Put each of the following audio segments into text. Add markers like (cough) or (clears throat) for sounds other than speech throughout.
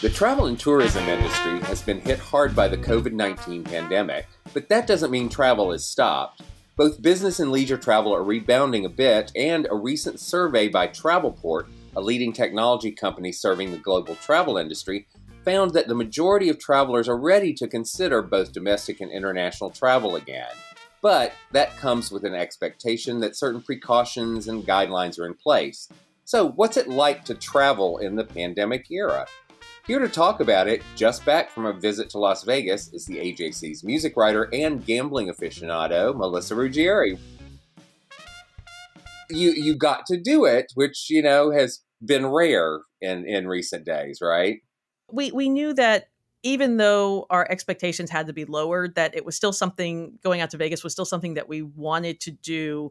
The travel and tourism industry has been hit hard by the COVID 19 pandemic, but that doesn't mean travel is stopped. Both business and leisure travel are rebounding a bit, and a recent survey by Travelport, a leading technology company serving the global travel industry, found that the majority of travelers are ready to consider both domestic and international travel again. But that comes with an expectation that certain precautions and guidelines are in place. So, what's it like to travel in the pandemic era? Here to talk about it, just back from a visit to Las Vegas, is the AJC's music writer and gambling aficionado, Melissa Ruggieri. You you got to do it, which you know has been rare in in recent days, right? We we knew that even though our expectations had to be lowered, that it was still something going out to Vegas was still something that we wanted to do,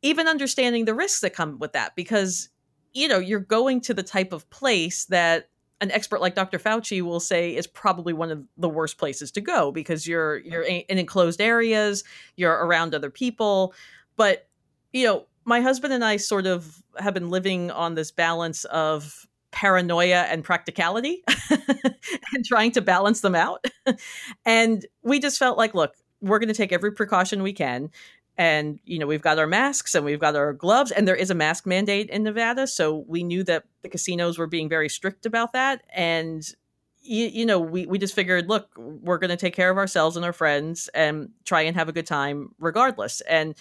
even understanding the risks that come with that, because you know you're going to the type of place that an expert like Dr. Fauci will say is probably one of the worst places to go because you're you're in enclosed areas, you're around other people, but you know, my husband and I sort of have been living on this balance of paranoia and practicality (laughs) and trying to balance them out. (laughs) and we just felt like, look, we're going to take every precaution we can and you know we've got our masks and we've got our gloves and there is a mask mandate in nevada so we knew that the casinos were being very strict about that. And you, you know we, we just figured look we're going to take care of ourselves and our friends and try and have a good time regardless. And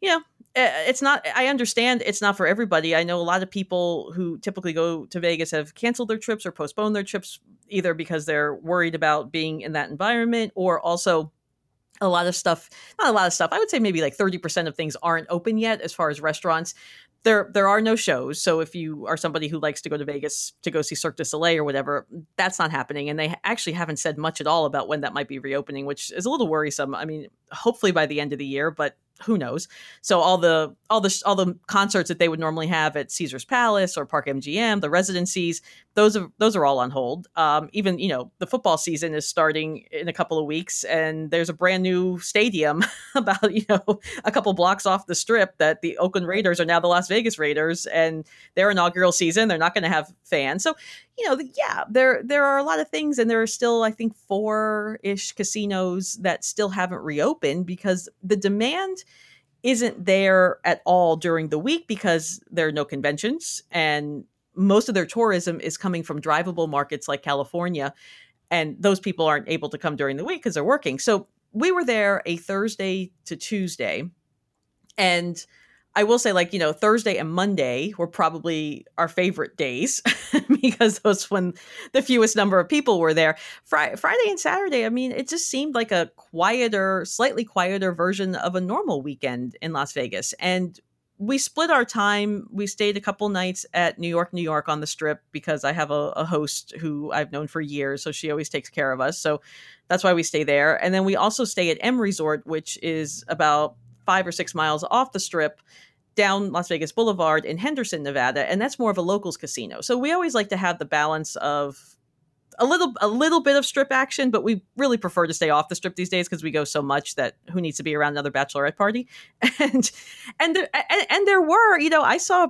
you know it's not i understand it's not for everybody. I know a lot of people who typically go to vegas have canceled their trips or postponed their trips either because they're worried about being in that environment or also a lot of stuff not a lot of stuff i would say maybe like 30% of things aren't open yet as far as restaurants. There there are no shows so if you are somebody who likes to go to vegas to go see cirque du soleil or whatever that's not happening and they actually haven't said much at all about when that might be reopening which is a little worrisome. I mean hopefully by the end of the year but who knows? So all the all the all the concerts that they would normally have at caesar's palace or park mgm the residencies those are those are all on hold. Um, even you know the football season is starting in a couple of weeks and there's a brand new stadium (laughs) about you know a couple blocks off the strip that the oakland raiders are now the las vegas raiders and their inaugural season they're not going to have fans. So you know yeah there there are a lot of things and there are still i think four ish casinos that still haven't reopened because the demand isn't there at all during the week because there are no conventions and most of their tourism is coming from drivable markets like California. And those people aren't able to come during the week because they're working. So we were there a Thursday to Tuesday. And I will say, like, you know, Thursday and Monday were probably our favorite days (laughs) because those when the fewest number of people were there. Friday, and Saturday, I mean, it just seemed like a quieter, slightly quieter version of a normal weekend in Las Vegas. And we split our time. We stayed a couple nights at New York, New York on the strip because I have a, a, host who I've known for years. So she always takes care of us. So that's why we stay there. And then we also stay at M Resort, which is about five or six miles off the strip down Las Vegas Boulevard in Henderson, Nevada, and that's more of a locals casino. So we always like to have the balance of a little a little bit of strip action, but we really prefer to stay off the strip these days because we go so much that who needs to be around another bachelorette party? (laughs) And and there, and, and there were, you know, I saw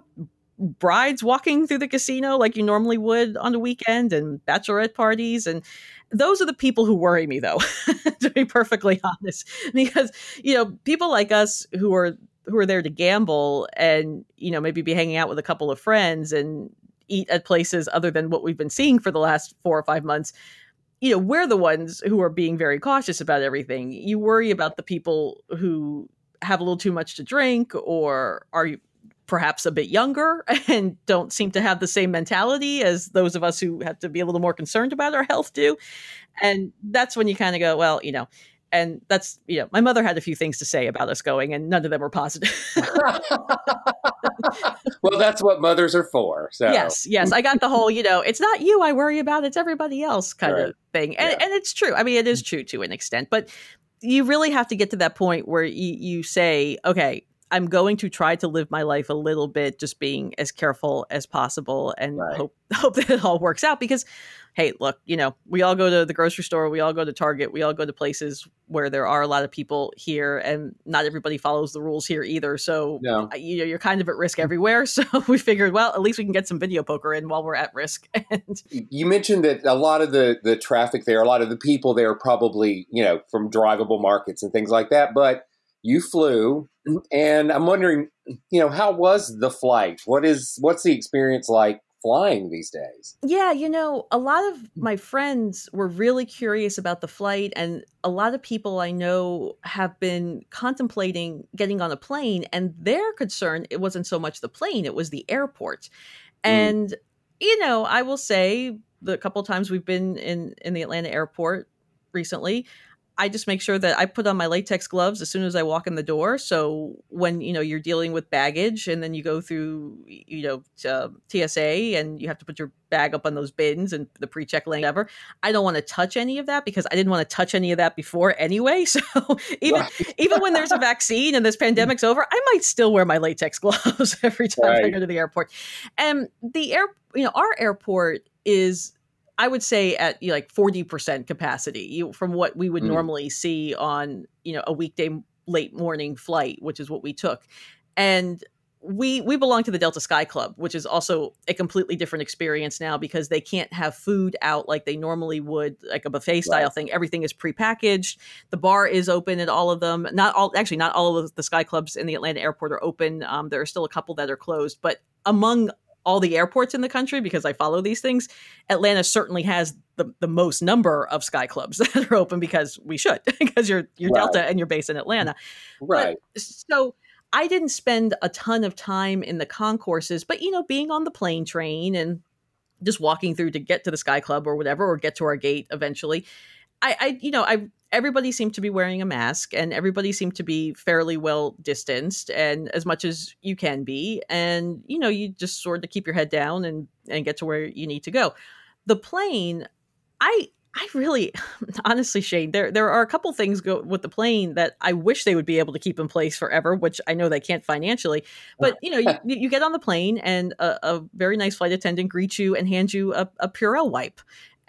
brides walking through the casino like you normally would on the weekend and bachelorette parties and those are the people who worry me though (laughs) to be perfectly honest because you know people like us who are who are there to gamble and you know maybe be hanging out with a couple of friends and eat at places other than what we've been seeing for the last four or five months you know we're the ones who are being very cautious about everything. You worry about the people who have a little too much to drink or are perhaps a bit younger (laughs) and don't seem to have the same mentality as those of us who have to be a little more concerned about our health do. And that's when you kind of go, well, you know, and that's you know my mother had a few things to say about us going and none of them were positive (laughs) well that's what mothers are for so yes yes i got the whole you know it's not you i worry about it's everybody else kind right. of thing and, yeah. and it's true i mean it is mm. true to an extent but you really have to get to that point where you, you say okay I'm going to try to live my life a little bit, just being as careful as possible, and right. hope (laughs) hope that it all works out. Because, hey, look, you know, we all go to the grocery store, we all go to Target, we all go to places where there are a lot of people here, and not everybody follows the rules here either. So, no. you know, you're kind of at risk everywhere. (laughs) So we figured, well, at least we can get some video poker in while we're at risk. (laughs) and you mentioned that a lot of the the traffic there, a lot of the people there, are probably you know from drivable markets and things like that, but you flew and i'm wondering you know how was the flight? What is what's the experience like flying these days? Yeah you know a lot of my friends were really curious about the flight and a lot of people i know have been contemplating getting on a plane and their concern it wasn't so much the plane it was the airport. Mm. and you know i will say the couple times we've been in in the atlanta airport recently I just make sure that I put on my latex gloves as soon as I walk in the door. So when you know you're dealing with baggage, and then you go through you know uh, TSA, and you have to put your bag up on those bins and the pre-check lane, whatever. I don't want to touch any of that because I didn't want to touch any of that before anyway. (laughs) So even (laughs) even when there's a vaccine and this pandemic's over, I might still wear my latex (laughs) gloves every time right. I go to the airport. And the air, you know, our airport is I would say at you know, like 40% capacity you, from what we would mm. normally see on, you know, a weekday late morning flight, which is what we took. And we we belong to the Delta Sky Club, which is also a completely different experience now because they can't have food out like they normally would, like a buffet style right. thing. Everything is prepackaged. The bar is open at all of them. Not all, actually, not all of the Sky Clubs in the Atlanta airport are open. Um, there are still a couple that are closed, but among all the airports in the country because I follow these things, Atlanta certainly has the, the most number of sky clubs (laughs) that are open because we should (laughs) because you're you're right. Delta and you're based in Atlanta. Right. But, so I didn't spend a ton of time in the concourses, but you know, being on the plane train and just walking through to get to the Sky Club or whatever, or get to our gate eventually. I, I you know, I everybody seemed to be wearing a mask and everybody seemed to be fairly well distanced and as much as you can be and you know you just sort of keep your head down and and get to where you need to go. The plane i i really (laughs) honestly shane there there are a couple things go with the plane that i wish they would be able to keep in place forever which i know they can't financially but you know you, (laughs) you get on the plane and a, a, very nice flight attendant greets you and hands you a, a purell wipe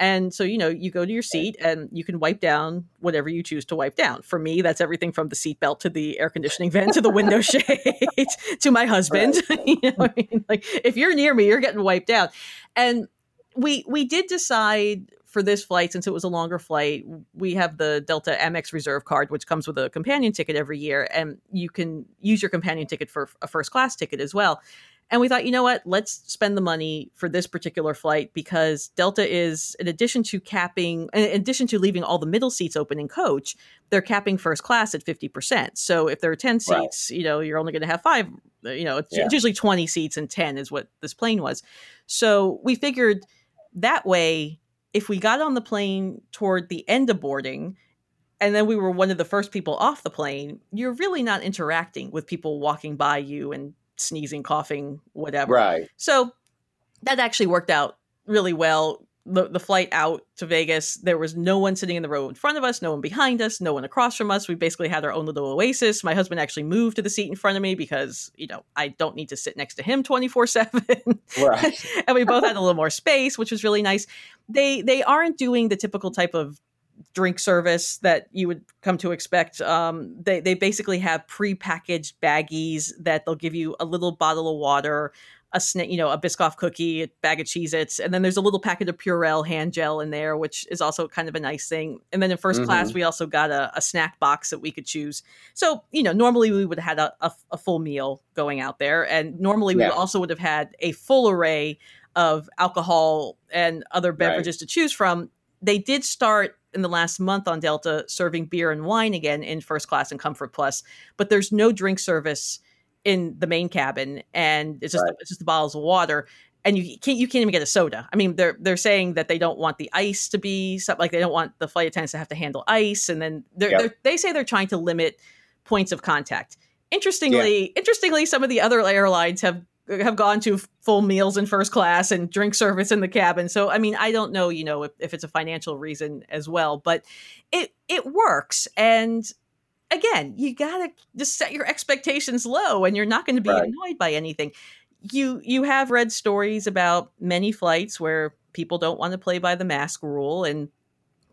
and so, you know, you go to your seat and you can wipe down whatever you choose to wipe down. For me, that's everything from the seatbelt to the air conditioning vent to the window (laughs) shade (laughs) to my husband. Right. (laughs) you know, I mean, like if you're near me, you're getting wiped out. And we we did decide for this flight, since it was a longer flight, we have the Delta Amex Reserve card, which comes with a companion ticket every year, and you can use your companion ticket for a first class ticket as well. And we thought, you know what? Let's spend the money for this particular flight because Delta is, in addition to capping, in addition to leaving all the middle seats open in coach, they're capping first class at 50%. So if there are 10 seats, you know, you're only going to have five, you know, it's yeah. usually 20 seats and 10 is what this plane was. So we figured that way, if we got on the plane toward the end of boarding, and then we were one of the first people off the plane, you're really not interacting with people walking by you and sneezing, coughing, whatever. Right. So that actually worked out really well. The, the flight out to Vegas, there was no one sitting in the row in front of us, no one behind us, no one across from us. We basically had our own little oasis. My husband actually moved to the seat in front of me because, you know, I don't need to sit next to him 24 7. Right. (laughs) and we both had a little more space, which was really nice. They they aren't doing the typical type of drink service that you would come to expect. Um, they they basically have pre-packaged baggies that they'll give you a little bottle of water, a snake, you know, a Biscoff cookie, a bag of Cheez-Its, and then there's a little packet of Purell hand gel in there, which is also kind of a nice thing. And then in 1st mm-hmm. class, we also got a, a, snack box that we could choose. So, you know, normally we would have had a, a, a full meal going out there, and normally we also would have had a full array of alcohol and other beverages right. to choose from. They did start in the last month on Delta serving beer and wine again in first class and comfort plus, but there's no drink service in the main cabin and it's just right. it's just the bottles of water and you can't you can't even get a soda. I mean, they're they're saying that they don't want the ice to be something like they don't want the flight attendants to have to handle ice, and then they're, yep. they're, they say they're trying to limit points of contact. Interestingly, yeah. interestingly, some of the other airlines have have gone to full meals in first class and drink service in the cabin. So I mean, I don't know, you know, if, if it's a financial reason as well, but it it works. And again, you gotta just set your expectations low and you're not going to be right. annoyed by anything. You you have read stories about many flights where people don't want to play by the mask rule and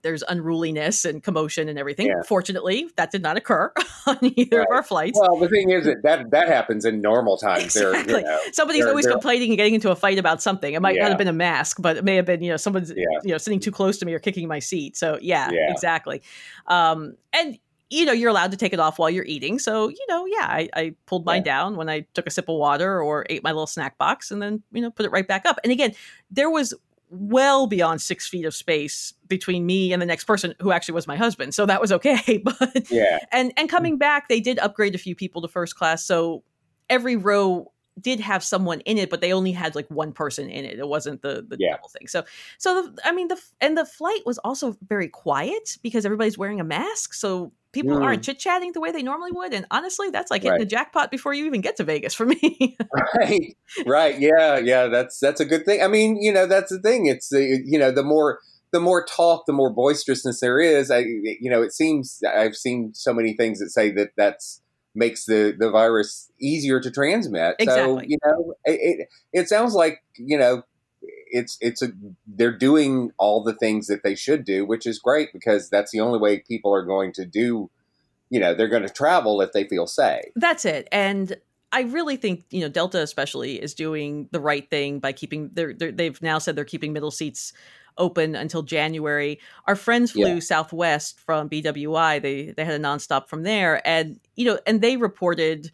there's unruliness and commotion and everything. Yeah. Fortunately, that did not occur (laughs) on either right. of our flights. Well, the thing is that that, that happens in normal (laughs) times. Exactly. You know, Somebody's always complaining and getting into a fight about something. It might yeah. not have been a mask, but it may have been, you know, someone's yeah. you know sitting too close to me or kicking my seat. So yeah, exactly. Um, and you know, you're allowed to take it off while you're eating. So, you know, yeah, I, I pulled mine down when I took a sip of water or ate my little snack box and then, you know, put it right back up. And again, there was well beyond six feet of space between me and the next person who actually was my husband. So that was okay (laughs) but yeah. and and coming mm-hmm. back they did upgrade a few people to first class. So every row did have someone in it but they only had like one person in it. It wasn't the the yeah. double thing. So so the, i mean the and the flight was also very quiet because everybody's wearing a mask. So people mm. aren't chit chatting the way they normally would. And honestly, that's like hitting right. the jackpot before you even get to Vegas for me. (laughs) right, right, yeah, yeah. That's that's a good thing. I mean, you know, that's the thing. It's the you know the more the more talk, the more boisterousness there is. I you know, it seems I've seen so many things that say that that's makes the the virus easier to transmit. Exactly. So you know, it, it, it sounds like you know it's it's a they're doing all the things that they should do, which is great because that's the only way people are going to do. You know, they're going to travel if they feel safe. That's it, and I really think you know Delta especially is doing the right thing by keeping their, they've now said they're keeping middle seats open until January. Our friends flew yeah. Southwest from BWI. They they had a nonstop from there, and you know, and they reported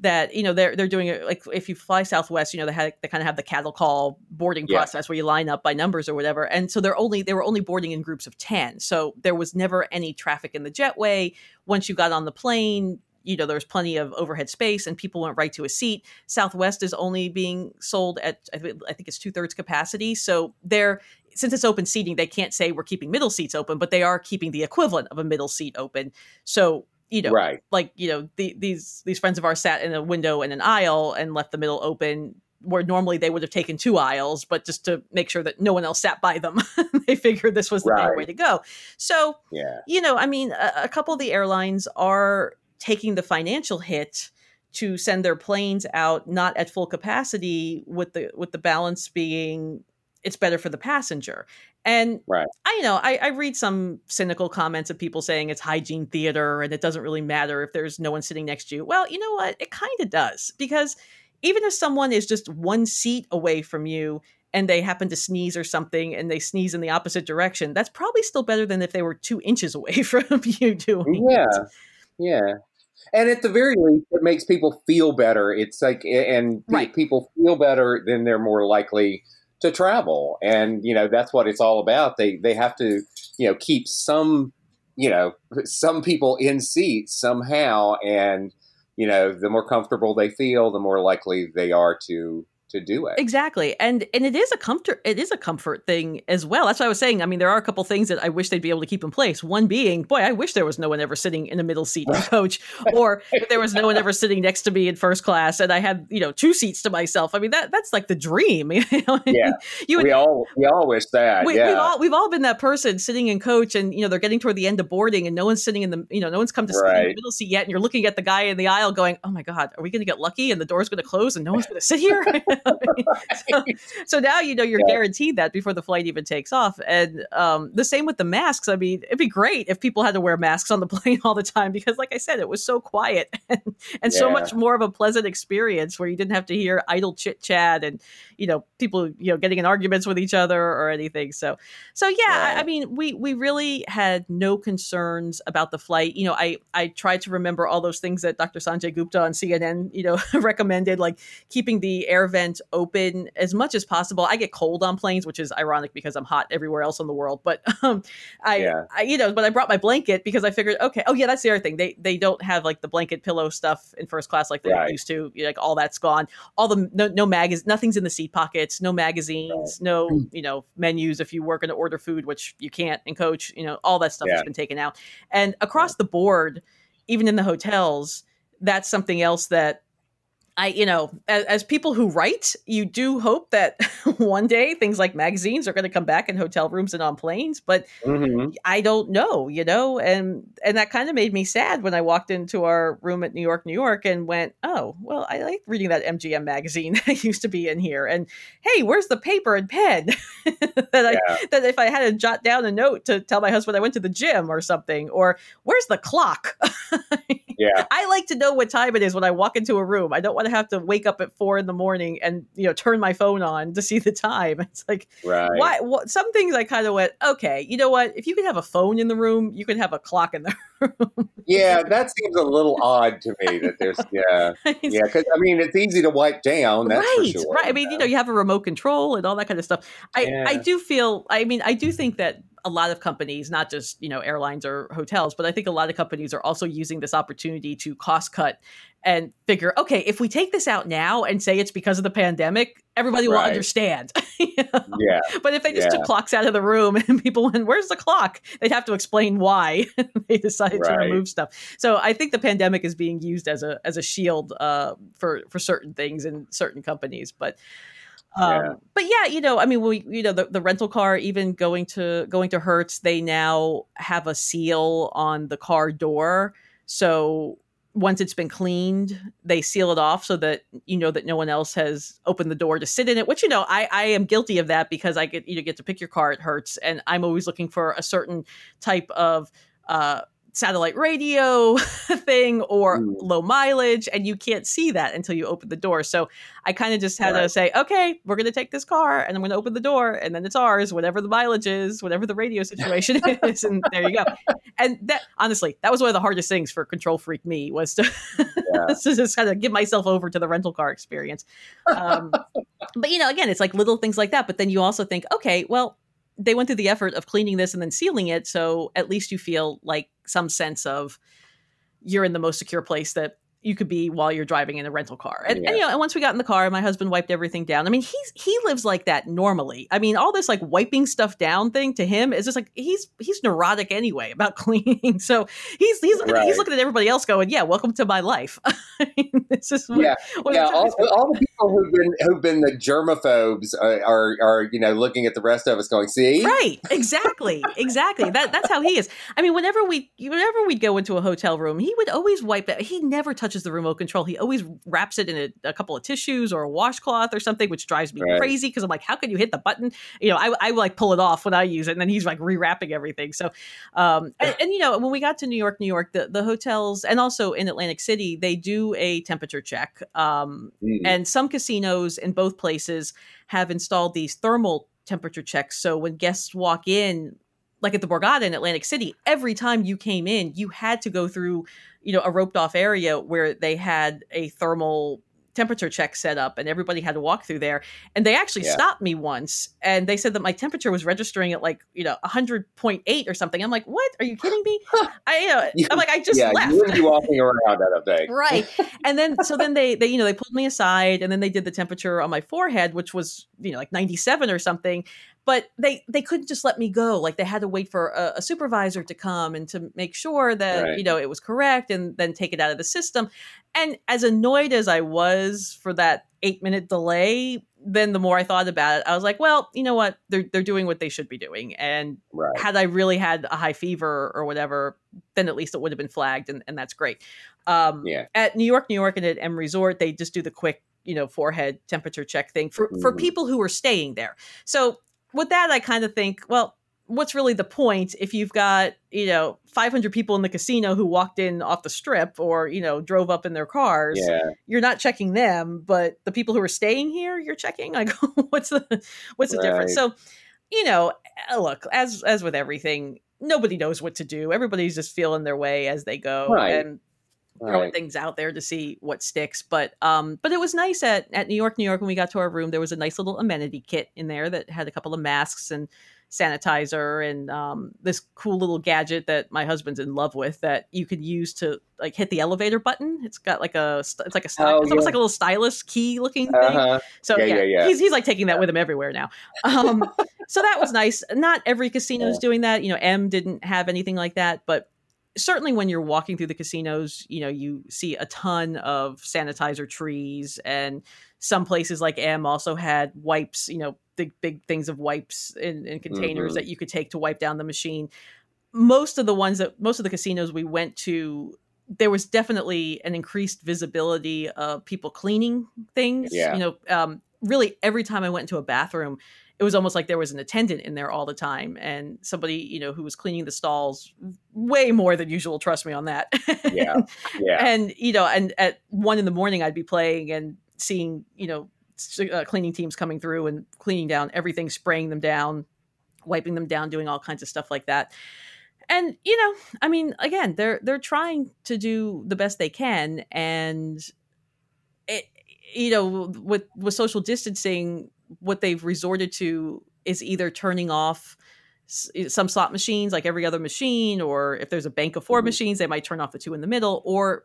that you know they're they're doing it like if you fly Southwest, you know they had they kind of have the cattle call boarding yeah. process where you line up by numbers or whatever, and so they're only they were only boarding in groups of ten, so there was never any traffic in the jetway. Once you got on the plane, you know there was plenty of overhead space and people went right to a seat. Southwest is only being sold at I think it's two thirds capacity, so they're since it's open seating, they can't say we're keeping middle seats open, but they are keeping the equivalent of a middle seat open. So you know, right. like you know, the, these these friends of ours sat in a window in an aisle and left the middle open, where normally they would have taken two aisles, but just to make sure that no one else sat by them, (laughs) they figured this was the right. better way to go. So, yeah, you know, I mean, a, a couple of the airlines are taking the financial hit to send their planes out not at full capacity, with the with the balance being it's better for the passenger. And right. I you know I, I, read some cynical comments of people saying it's hygiene theater and it doesn't really matter if there's no one sitting next to you. Well, you know what? It kind of does because even if someone is just one seat away from you and they happen to sneeze or something and they sneeze in the opposite direction, that's probably still better than if they were two inches away (laughs) from you doing yeah. it. Yeah. Yeah. And at the very least, it makes people feel better. It's like, and Right. people feel better, then they're more likely to travel. And you know, that's what it's all about. They they have to, you know, keep some, you know, some people in seats somehow, and you know, the more comfortable they feel, the more likely they are to to do it. Exactly. And and it is a comfort it is a comfort thing as well. That's what I was saying. I mean, there are a couple things that I wish they'd be able to keep in place. One being, boy, I wish there was no one ever sitting in a middle seat in (laughs) coach or there was no one ever sitting next to me in first class and I had, you know, two seats to myself. I mean, that that's like the dream. (laughs) You know? Yeah. you would we all we all wish that. we, yeah. we've all we've all been that person sitting in coach, and you know they're getting toward the end of boarding, and no one's sitting in the you know no one's come to sit in the middle seat yet, and you're looking at the guy in the aisle, going, "Oh my god, are we going to get lucky?" And the door's going to close, and no one's going to sit here. (laughs) so, (laughs) so now you know you're Yeah. guaranteed that before the flight even takes off, and um, the same with the masks. I mean, it'd be great if people had to wear masks on the (laughs) plane all the time because, like I said, it was so quiet (laughs) and, and so much more of a pleasant experience where you didn't have to hear idle chit chat and you know people you know getting in arguments with each other or anything. So so yeah I, I mean we we really had no concerns about the flight. You know i i tried to remember all those things that dr sanjay gupta on cnn you know recommended like keeping the air vent open as much as possible. I get cold on planes which is ironic because i'm hot everywhere else in the world but (laughs) um i, Yeah. I you know but i brought my blanket because i figured okay oh yeah that's the other thing. They they don't have like the blanket pillow stuff in first class like they Right. used to. Like all that's gone. All the no, no magazines nothing's in the seat pockets no magazines no you know menus if you work and order food which you can't in coach you know all that stuff has been taken out. And across the board even in the hotels that's something else that I, you know, as, as people who write, you do hope that (laughs) one day things like magazines are going to come back in hotel rooms and on planes. But Mhm. I don't know, you know, and and that kind of made me sad when I walked into our room at New York, New York, and went, oh, well, I like reading that MGM magazine (laughs) that used to be in here, and hey, where's the paper and pen (laughs) that I that if I had to jot down a note to tell my husband I went to the gym or something, or where's the clock? Yeah. I like to know what time it is when I walk into a room. I don't want to have to wake up at four in the morning and you know turn my phone on to see the time. (laughs) It's like Right. why? What, some things I kind of went, okay, you know what? If you could have a phone in the room, you could have a clock in the room. (laughs) Yeah, that seems a little odd to me that there's (laughs) yeah. Yeah, because I mean it's easy to wipe down. That's right, for sure. right. I mean, you know, you have a remote control and all that kind of stuff. I, Yeah. I do feel. I mean, I do think that a lot of companies, not just you know airlines or hotels, but I think a lot of companies are also using this opportunity to cost cut and figure, okay, if we take this out now and say it's because of the pandemic, everybody will understand. (laughs) You know? Yeah, But if they just Yeah. took clocks out of the room (laughs) and people went, "Where's the clock?" they'd have to explain why (laughs) they decided to remove stuff. So I think the pandemic is being used as a as a shield uh, for for certain things in certain companies. But um, Yeah. but yeah, you know, I mean, we you know the, the rental car even going to going to Hertz, they now have a seal on the car door, so once it's been cleaned, they seal it off so that you know that no one else has opened the door to sit in it. Which you know, I I am guilty of that because I get you know get to pick your car at Hertz, and I'm always looking for a certain type of uh, satellite radio (laughs) thing or Mm. low mileage, and you can't see that until you open the door. So I kind of just had to say, okay, we're going to take this car, and I'm going to open the door, and then it's ours, whatever the mileage is, whatever the radio (laughs) situation is, and there you go. And that honestly, that was one of the hardest things for control freak me was to, (laughs) to just kind of give myself over to the rental car experience. Um, but you know, again, it's like little things like that. But then you also think, okay, well, they went through the effort of cleaning this and then sealing it, so at least you feel like some sense of you're in the most secure place that you could be while you're driving in a rental car. And, and, you know, and once we got in the car, my husband wiped everything down. I mean, he's he lives like that normally. I mean, all this like wiping stuff down thing to him is just like he's he's neurotic anyway about (laughs) cleaning. So he's he's looking, Right. he's looking at everybody else going, "Yeah, welcome to my life." (laughs) I mean, this is what, Yeah, what yeah. All, all the people who've been who've been the germaphobes are, are are you know looking at the rest of us going, see, Right, exactly, exactly. That that's how he is. I mean, whenever we whenever we'd go into a hotel room, he would always wipe it. He never touches the remote control. He always wraps it in a, a couple of tissues or a washcloth or something, which drives me Right. crazy because I'm like, how can you hit the button? You know, I I like pull it off when I use it, and then he's like rewrapping everything. So, um, and, and you know, when we got to New York, New York, the the hotels and also in Atlantic City, they do a temperature check. Um, Mm. and some casinos in both places have installed these thermal temperature checks. So when guests walk in, like at the Borgata in Atlantic City, every time you came in, you had to go through, you know, a roped off area where they had a thermal temperature check set up and everybody had to walk through there. And they actually Yeah. stopped me once and they said that my temperature was registering at like you know 100.8 or something. I'm like what? Are you kidding me? (laughs) I you know, You- i'm like i just yeah, left. you wouldn't be walking around, I don't right. (laughs) And then so then they they you know they pulled me aside and then they did the temperature on my forehead which was you know like 97 or something but they they couldn't just let me go like they had to wait for a, a supervisor to come and to make sure that Right. you know it was correct and then take it out of the system and as annoyed as i was for that eight minute delay then the more i thought about it i was like well you know what they're, they're doing what they should be doing and Right. had I really had a high fever or whatever, then at least it would have been flagged, and, and that's great. Um, Yeah. At New York, New York, and at M Resort, they just do the quick, you know, forehead temperature check thing for for Mhm. people who are staying there. So with that, I kind of think, well, what's really the point if you've got you know 500 people in the casino who walked in off the strip or you know drove up in their cars? Yeah. You're not checking them, but the people who are staying here, you're checking. Like, (laughs) what's the what's the difference? So you know, uh, look, as as with everything, nobody knows what to do. Everybody's just feeling their way as they go Right. and throwing Right. things out there to see what sticks. But um, but it was nice at at New York, New York. When we got to our room, there was a nice little amenity kit in there that had a couple of masks and sanitizer and um, this cool little gadget that my husband's in love with that you could use to like hit the elevator button. It's got like a it's like a Oh, it's almost yeah. like a little stylus key looking thing. Uh-huh. So Yeah, yeah, yeah, yeah. he's he's like taking that with him everywhere now. Um, so that was nice. Not every casino is doing that. You know, M didn't have anything like that, but certainly when you're walking through the casinos, you know, you see a ton of sanitizer trees, and some places like M also had wipes. You know, big big things of wipes in, in containers Mhm. that you could take to wipe down the machine. Most of the ones that most of the casinos we went to there was definitely an increased visibility of people cleaning things. Yeah. You know, um, really every time I went into a bathroom, it was almost like there was an attendant in there all the time and somebody, you know, who was cleaning the stalls way more than usual. Trust me on that. Yeah. (laughs) Yeah. and, you know, and at one in the morning, I'd be playing and seeing, you know, uh, cleaning teams coming through and cleaning down everything, spraying them down, wiping them down, doing all kinds of stuff like that and you know i mean again they're they're trying to do the best they can and it you know with with social distancing what they've resorted to is either turning off s- some slot machines like every other machine or if there's a bank of 4 Mhm. machines they might turn off the two in the middle or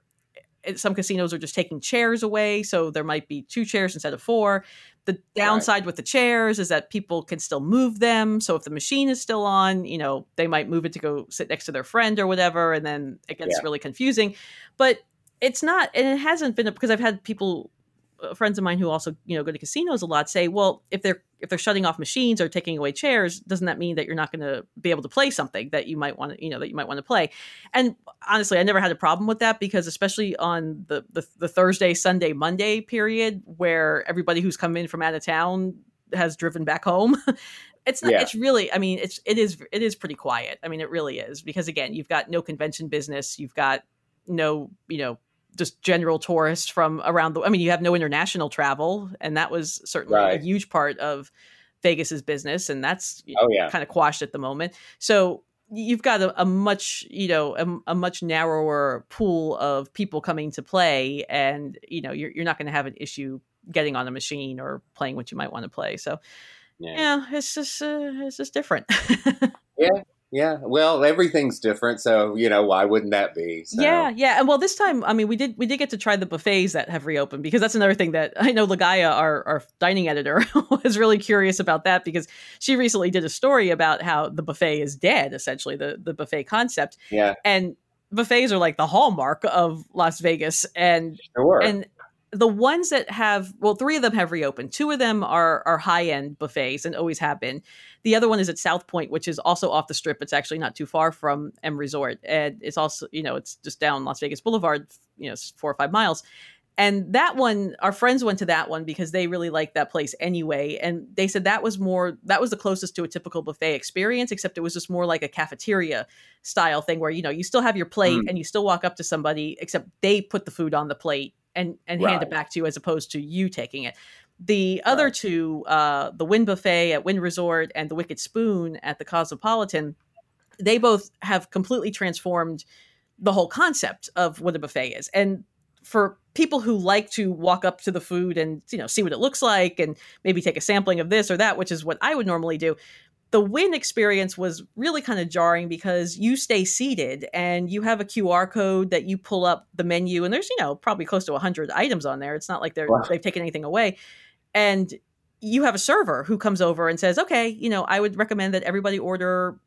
eh, some casinos are just taking chairs away so there might be two chairs instead of four the downside with the chairs is that people can still move them so if the machine is still on you know they might move it to go sit next to their friend or whatever and then it gets Yeah. really confusing but it's not and it hasn't been because i've had people Uh, friends of mine who also you know go to casinos a lot say well if they're if they're shutting off machines or taking away chairs doesn't that mean that you're not going to be able to play something that you might want to you know that you might want to play? And honestly i never had a problem with that because especially on the the, the thursday sunday monday period where everybody who's come in from out of town has driven back home (laughs) it's not Yeah. it's really i mean it's it is it is pretty quiet. I mean it really is because again you've got no convention business. You've got no you know just general tourists from around the i mean you have no international travel and that was certainly Right. a huge part of vegas's business and that's Oh yeah. kind of quashed at the moment so you've got a, a much you know a, a much narrower pool of people coming to play and you know you're, you're not going to have an issue getting on a machine or playing what you might want to play so Yeah. yeah it's just uh, it's just different (laughs) Yeah. Yeah, well, everything's different, so you know why wouldn't that be? So, Yeah, yeah, and well, this time, I mean, we did we did get to try the buffets that have reopened because that's another thing that I know. Ligaya, our our dining editor, (laughs) was really curious about that because she recently did a story about how the buffet is dead, essentially the the buffet concept, Yeah. and buffets are like the hallmark of Las Vegas, and Sure. and the ones that have well three of them have reopened. Two of them are are high end buffets and always have been. The other one is at south point which is also off the strip. It's actually not too far from m resort. And it's also you know it's just down las vegas boulevard you know four or five miles. And that one our friends went to that one because they really liked that place anyway. And they said that was more that was the closest to a typical buffet experience except it was just more like a cafeteria style thing where you know you still have your plate Mm. and you still walk up to somebody except they put the food on the plate and and hand it back to you as opposed to you taking it the other Right. two uh the Wynn buffet at Wynn resort and the wicked spoon at the cosmopolitan they both have completely transformed the whole concept of what a buffet is. And for people who like to walk up to the food and you know see what it looks like and maybe take a sampling of this or that which is what i would normally do the Wynn experience was really kind of jarring because you stay seated and you have a qr code that you pull up the menu and there's you know probably close to 100 items on there. It's not like they're wow. they've taken anything away. And you have a server who comes over and says okay you know i would recommend that everybody order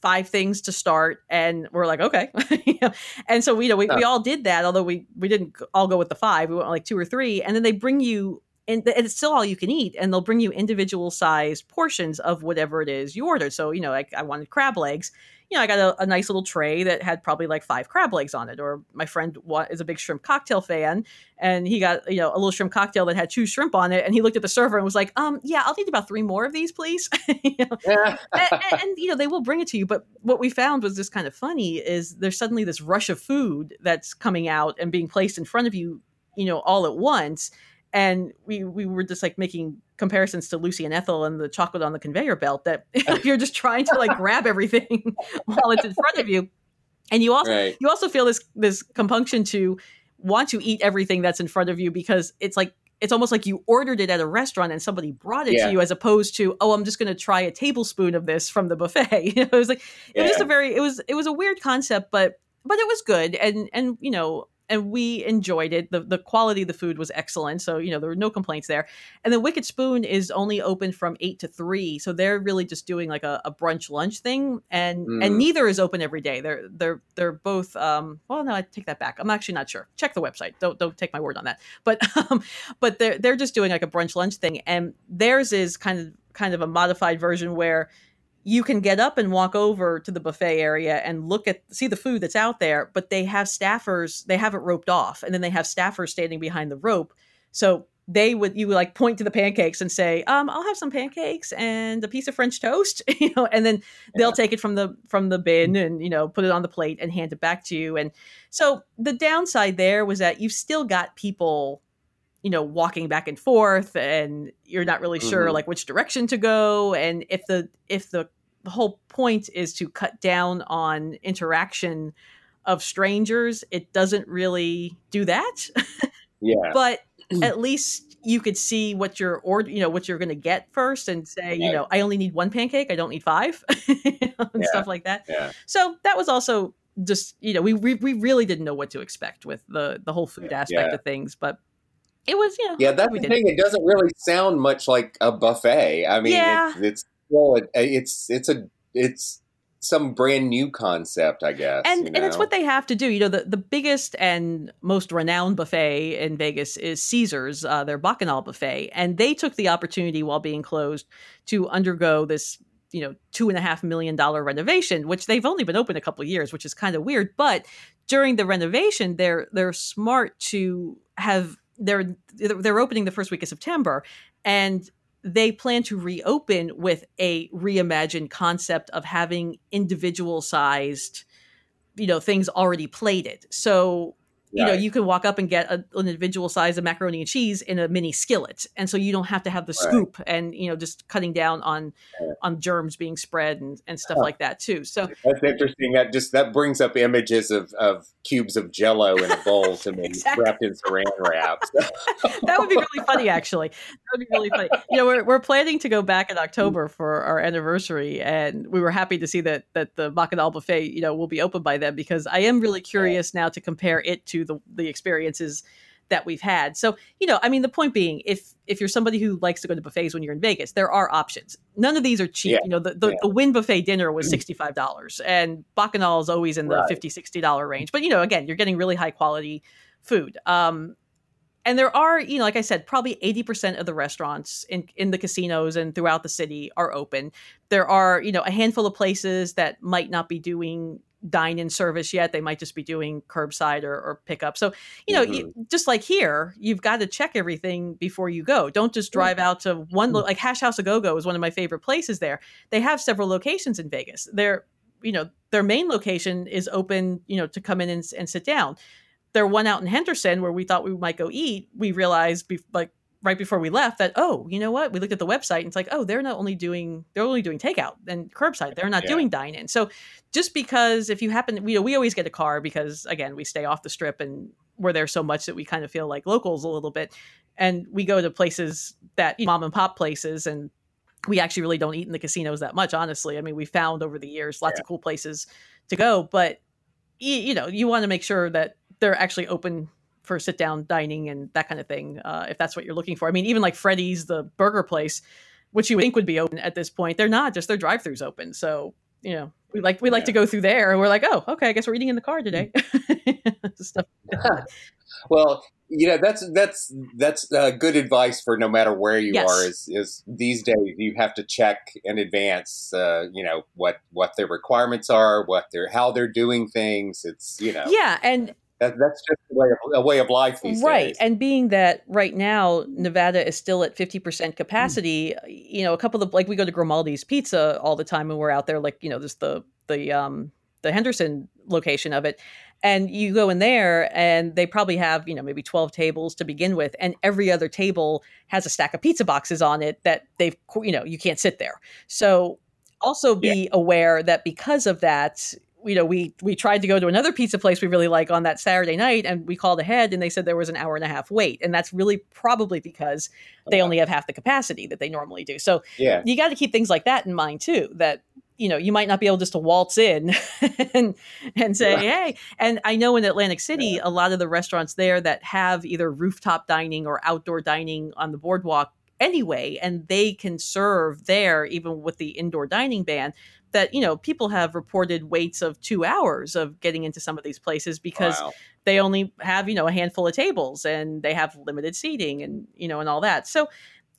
five things to start. And we're like okay. (laughs) And so we you know we, we all did that although we we didn't all go with the five we went like two or three and then they bring you and it's still all you can eat and they'll bring you individual sized portions of whatever it is you ordered so you know like i wanted crab legs you know, I got a, a, nice little tray that had probably like five crab legs on it. Or my friend is a big shrimp cocktail fan, and he got you know a little shrimp cocktail that had two shrimp on it, and he looked at the server and was like, "Um, yeah, I'll need about three more of these, please." (laughs) you know? (laughs) and, and, and, you know, they will bring it to you. But what we found was just kind of funny is there's suddenly this rush of food that's coming out and being placed in front of you, you know, all at once and we we were just like making comparisons to Lucy and Ethel and the chocolate on the conveyor belt that (laughs) you're just trying to like grab everything (laughs) while it's in front of you and you also right. you also feel this this compunction to want to eat everything that's in front of you because it's like it's almost like you ordered it at a restaurant and somebody brought it yeah. to you as opposed to oh i'm just going to try a tablespoon of this from the buffet (laughs) you know, it was like yeah. it was just a very it was it was a weird concept but but it was good and and you know and we enjoyed it. The the quality of the food was excellent, so you know there were no complaints there. And the Wicked Spoon is only open from eight to three, so they're really just doing like a, a brunch lunch thing, and mm. and neither is open every day. They're they're they're both. Um, well, no, I take that back. I'm actually not sure. Check the website. Don't don't take my word on that. But (laughs) um, but they're they're just doing like a brunch lunch thing, and theirs is kind of kind of a modified version where you can get up and walk over to the buffet area and look at see the food that's out there but they have staffers they have it roped off and then they have staffers standing behind the rope. So they would you would like point to the pancakes and say um i'll have some pancakes and a piece of french toast (laughs) you know and then they'll take it from the from the bin and you know put it on the plate and hand it back to you. And so the downside there was that you've still got people you know walking back and forth and you're not really sure mm-hmm. like which direction to go. And if the if the the whole point is to cut down on interaction of strangers. It doesn't really do that. Yeah. (laughs) but (clears throat) at least you could see what you're or you know what you're going to get first and say you know i only need one pancake i don't need five (laughs) and yeah. stuff like that yeah. so that was also just you know we, we we really didn't know what to expect with the the whole food aspect yeah. of things but it was you know yeah that's the thing it doesn't really sound much like a buffet i mean yeah. it's, it's well, it, it's it's a it's some brand new concept, I guess. And you know? and it's what they have to do. You know, the, the biggest and most renowned buffet in Vegas is Caesars, uh, their Bacchanal buffet, and they took the opportunity while being closed to undergo this you know two and a half million dollar renovation which they've only been open a couple of years which is kind of weird but during the renovation they're they're smart to have they're they're opening the first week of september and they plan to reopen with a reimagined concept of having individual sized you know things already plated. So you know you can walk up and get a, an individual size of macaroni and cheese in a mini skillet. And so you don't have to have the scoop right. and you know just cutting down on on germs being spread and, and stuff like that too. So that's interesting. That just that brings up images of, of cubes of jello in a bowl to (laughs) me exactly. wrapped in saran wrap (laughs) (laughs) that would be really funny actually. That would be really funny. You know we're, we're planning to go back in mm. october for our anniversary and we were happy to see that that the bacchanal buffet you know will be open by then because i am really curious now to compare it to the the experiences that we've had. So, you know, I mean, the point being, if if you're somebody who likes to go to buffets when you're in Vegas, there are options. None of these are cheap. Yeah. You know, the the, yeah. the Wynn buffet dinner was five dollars, and Bacchanal is always in the right. 50 60 dollar range. But you know, again, you're getting really high quality food. Um, and there are, you know, like I said, probably 80% of the restaurants in, in the casinos and throughout the city are open. There are, you know, a handful of places that might not be doing dine in service yet. They might just be doing curbside or, or pickup. So, you know, mm-hmm. you, just like here, you've got to check everything before you go. Don't just drive out to one, lo- mm. like Hash House a Go Go is one of my favorite places there. They have several locations in Vegas. They're, you know, their main location is open, you know, to come in and, and sit down. Their one out in Henderson where we thought we might go eat, we realized be- like right before we left that oh you know what? We looked at the website and it's like oh they're not only doing they're only doing takeout and curbside. They're not Yeah. doing dine in so just because if you happen we we always get a car because again we stay off the strip and we're there so much that we kind of feel like locals a little bit. And we go to places that you know, mom and pop places and we actually really don't eat in the casinos that much honestly. I mean we found over the years lots of cool places to go but y- you know you want to make sure that they're actually open for sit down dining and that kind of thing uh, if that's what you're looking for i mean even like freddy's the burger place which you would think would be open at this point they're not just their drive-throughs open so you know we like we like to go through there and we're like oh okay i guess we're eating in the car today (laughs) stuff (laughs) Well, you know that's that's that's uh, good advice for no matter where you Yes. are. Is is these days you have to check in advance. Uh, you know what what their requirements are, what they're how they're doing things. It's you know yeah and that, that's just a way of, a way of life these right days. and being that right now nevada is still at 50% capacity you know a couple of like we go to grimaldi's pizza all the time when we're out there like you know there's the the um the henderson location of it and you go in there and they probably have you know maybe 12 tables to begin with and every other table has a stack of pizza boxes on it that they've you know you can't sit there. So also be aware that because of that you know we we tried to go to another pizza place we really like on that saturday night and we called ahead and they said there was an hour and a half wait. And that's really probably because they only have half the capacity that they normally do. So yeah, you got to keep things like that in mind too that you know you might not be able just to waltz in (laughs) and and say hey and i know in atlantic city a lot of the restaurants there that have either rooftop dining or outdoor dining on the boardwalk anyway and they can serve there even with the indoor dining ban that you know people have reported waits of two hours of getting into some of these places because Wow. they only have you know a handful of tables and they have limited seating and you know and all that so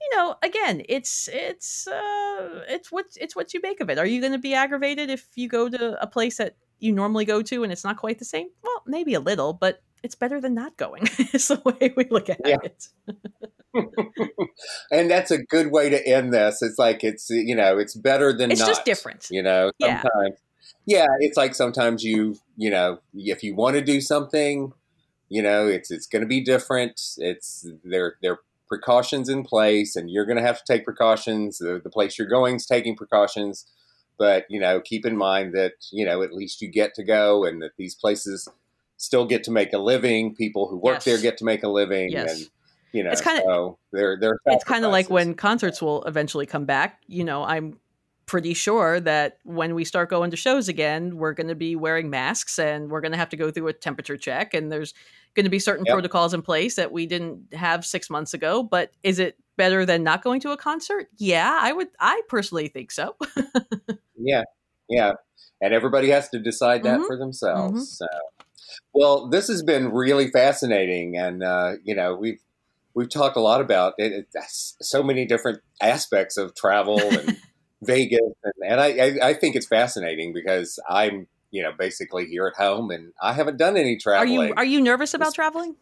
you know again it's it's uh it's what it's what you make of it are you going to be aggravated if you go to a place that you normally go to and it's not quite the same well maybe a little but it's better than not going (laughs) is the way we look at Yeah. it (laughs) (laughs) and that's a good way to end this. It's like it's you know it's better than it's not. just different You know, Yeah. Yeah, it's like sometimes you, you know, if you want to do something, you know, it's it's going to be different. It's there there are precautions in place, and you're going to have to take precautions. The, the place you're going is taking precautions, but you know, keep in mind that you know at least you get to go, and that these places still get to make a living. People who work Yes. there get to make a living, Yes. and you know, It's kinda- so they're they're it's kind of like when concerts will eventually come back. You know, I'm pretty sure that when we start going to shows again, we're going to be wearing masks and we're going to have to go through a temperature check. And there's going to be certain Yep. protocols in place that we didn't have six months ago. But is it better than not going to a concert? Yeah, I would. I personally think so. (laughs) Yeah, yeah, and everybody has to decide that Mhm. for themselves. Mhm. So, well, this has been really fascinating, and uh, you know we've we've talked a lot about it, so many different aspects of travel and (laughs) Vegas, and, and I, I I think it's fascinating because I'm you know basically here at home and I haven't done any are traveling. you are you nervous about traveling?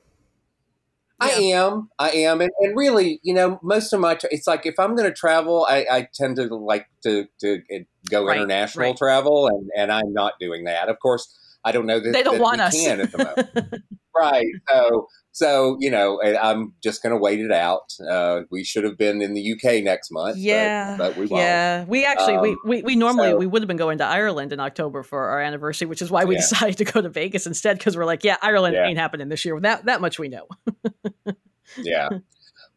I am. I am. And, and really, you know, most of my, tra- it's like if I'm going to travel, I, I tend to like to, to uh, go Right, international right. travel, and, and I'm not doing that. Of course, I don't know that They don't that want we us. can at the moment. (laughs) right. So, so, you know, I'm just going to wait it out. Uh, we should have been in the UK next month. Yeah, But, we won't. yeah. We actually we, Um, we we normally so- we would have been going to Ireland in October for our anniversary, which is why we Yeah. decided (laughs) to go to Vegas instead because we're like, yeah, Ireland Yeah. ain't happening this year. That that much we know. (laughs) yeah.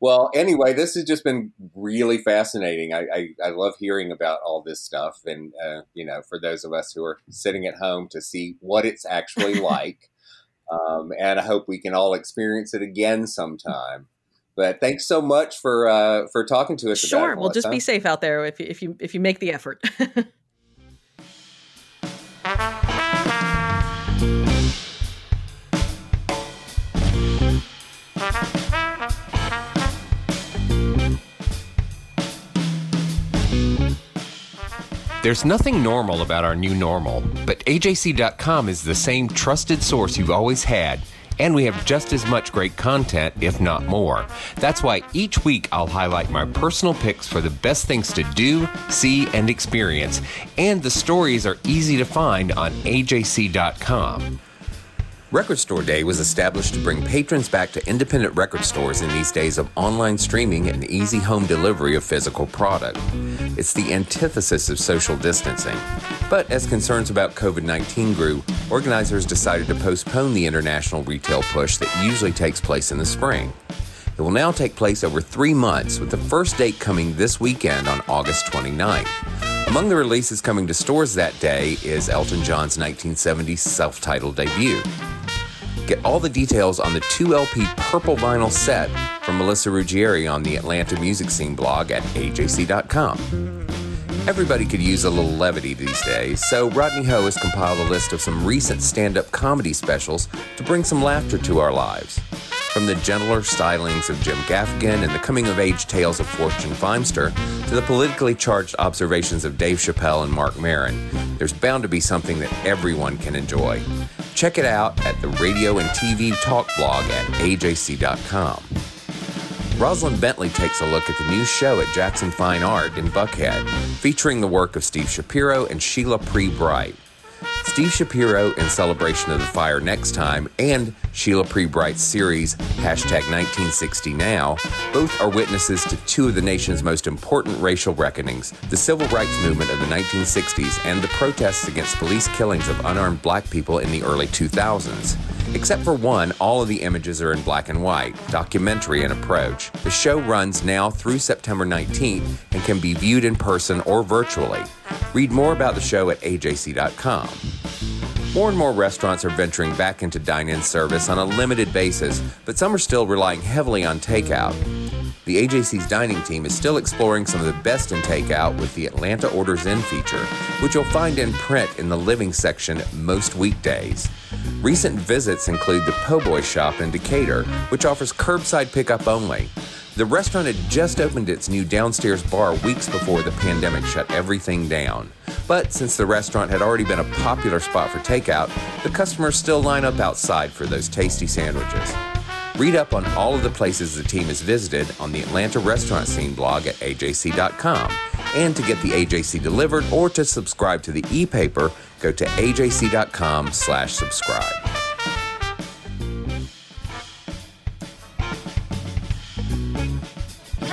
Well, anyway, this has just been really fascinating. I, I, I love hearing about all this stuff, and uh, you know, for those of us who are sitting at home to see what it's actually (laughs) like, um, and I hope we can all experience it again sometime. But thanks so much for uh, for talking to us. about Sure, it, well, just be safe out there if you, if you if you make the effort. (laughs) There's nothing normal about our new normal, but AJC.com is the same trusted source you've always had, and we have just as much great content, if not more. That's why each week I'll highlight my personal picks for the best things to do, see, and experience, and the stories are easy to find on AJC.com. Record Store Day was established to bring patrons back to independent record stores in these days of online streaming and easy home delivery of physical product. It's the antithesis of social distancing. But as concerns about COVID 19 grew, organizers decided to postpone the international retail push that usually takes place in the spring. It will now take place over three months, with the first date coming this weekend on August 29th. Among the releases coming to stores that day is Elton John's 1970 self titled debut. Get all the details on the 2 LP purple vinyl set from Melissa Ruggieri on the Atlanta Music Scene blog at ajc.com. Everybody could use a little levity these days, so Rodney Ho has compiled a list of some recent stand up comedy specials to bring some laughter to our lives. From the gentler stylings of Jim Gaffigan and the coming of age tales of Fortune Feimster to the politically charged observations of Dave Chappelle and Marc Maron, there's bound to be something that everyone can enjoy. Check it out at the radio and TV talk blog at ajc.com. Rosalind Bentley takes a look at the new show at Jackson Fine Art in Buckhead, featuring the work of Steve Schapiro and Sheila Pree Bright. Steve Schapiro in celebration of the fire next time, and Sheila Pree Bright's series, hashtag 1960Now, both are witnesses to two of the nation's most important racial reckonings the civil rights movement of the 1960s and the protests against police killings of unarmed black people in the early 2000s. Except for one, all of the images are in black and white, documentary in approach. The show runs now through September 19th and can be viewed in person or virtually. Read more about the show at ajc.com. More and more restaurants are venturing back into dine in service on a limited basis, but some are still relying heavily on takeout. The AJC's dining team is still exploring some of the best in takeout with the Atlanta Orders In feature, which you'll find in print in the living section most weekdays. Recent visits include the Po' Boy shop in Decatur, which offers curbside pickup only. The restaurant had just opened its new downstairs bar weeks before the pandemic shut everything down. But since the restaurant had already been a popular spot for takeout, the customers still line up outside for those tasty sandwiches. Read up on all of the places the team has visited on the Atlanta Restaurant Scene blog at ajc.com. And to get the AJC delivered or to subscribe to the e-paper, go to ajc.com slash subscribe.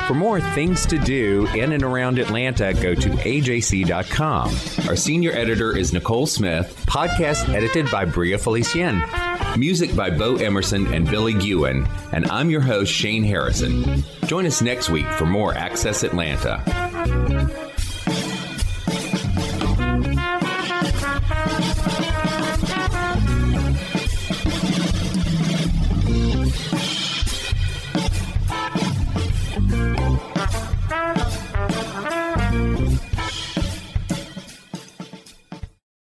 For more things to do in and around Atlanta, go to ajc.com. Our senior editor is Nicole Smith, podcast edited by Bria Felicien. Music by Bo Emerson and Billy Gewen, and I'm your host, Shane Harrison. Join us next week for more Access Atlanta.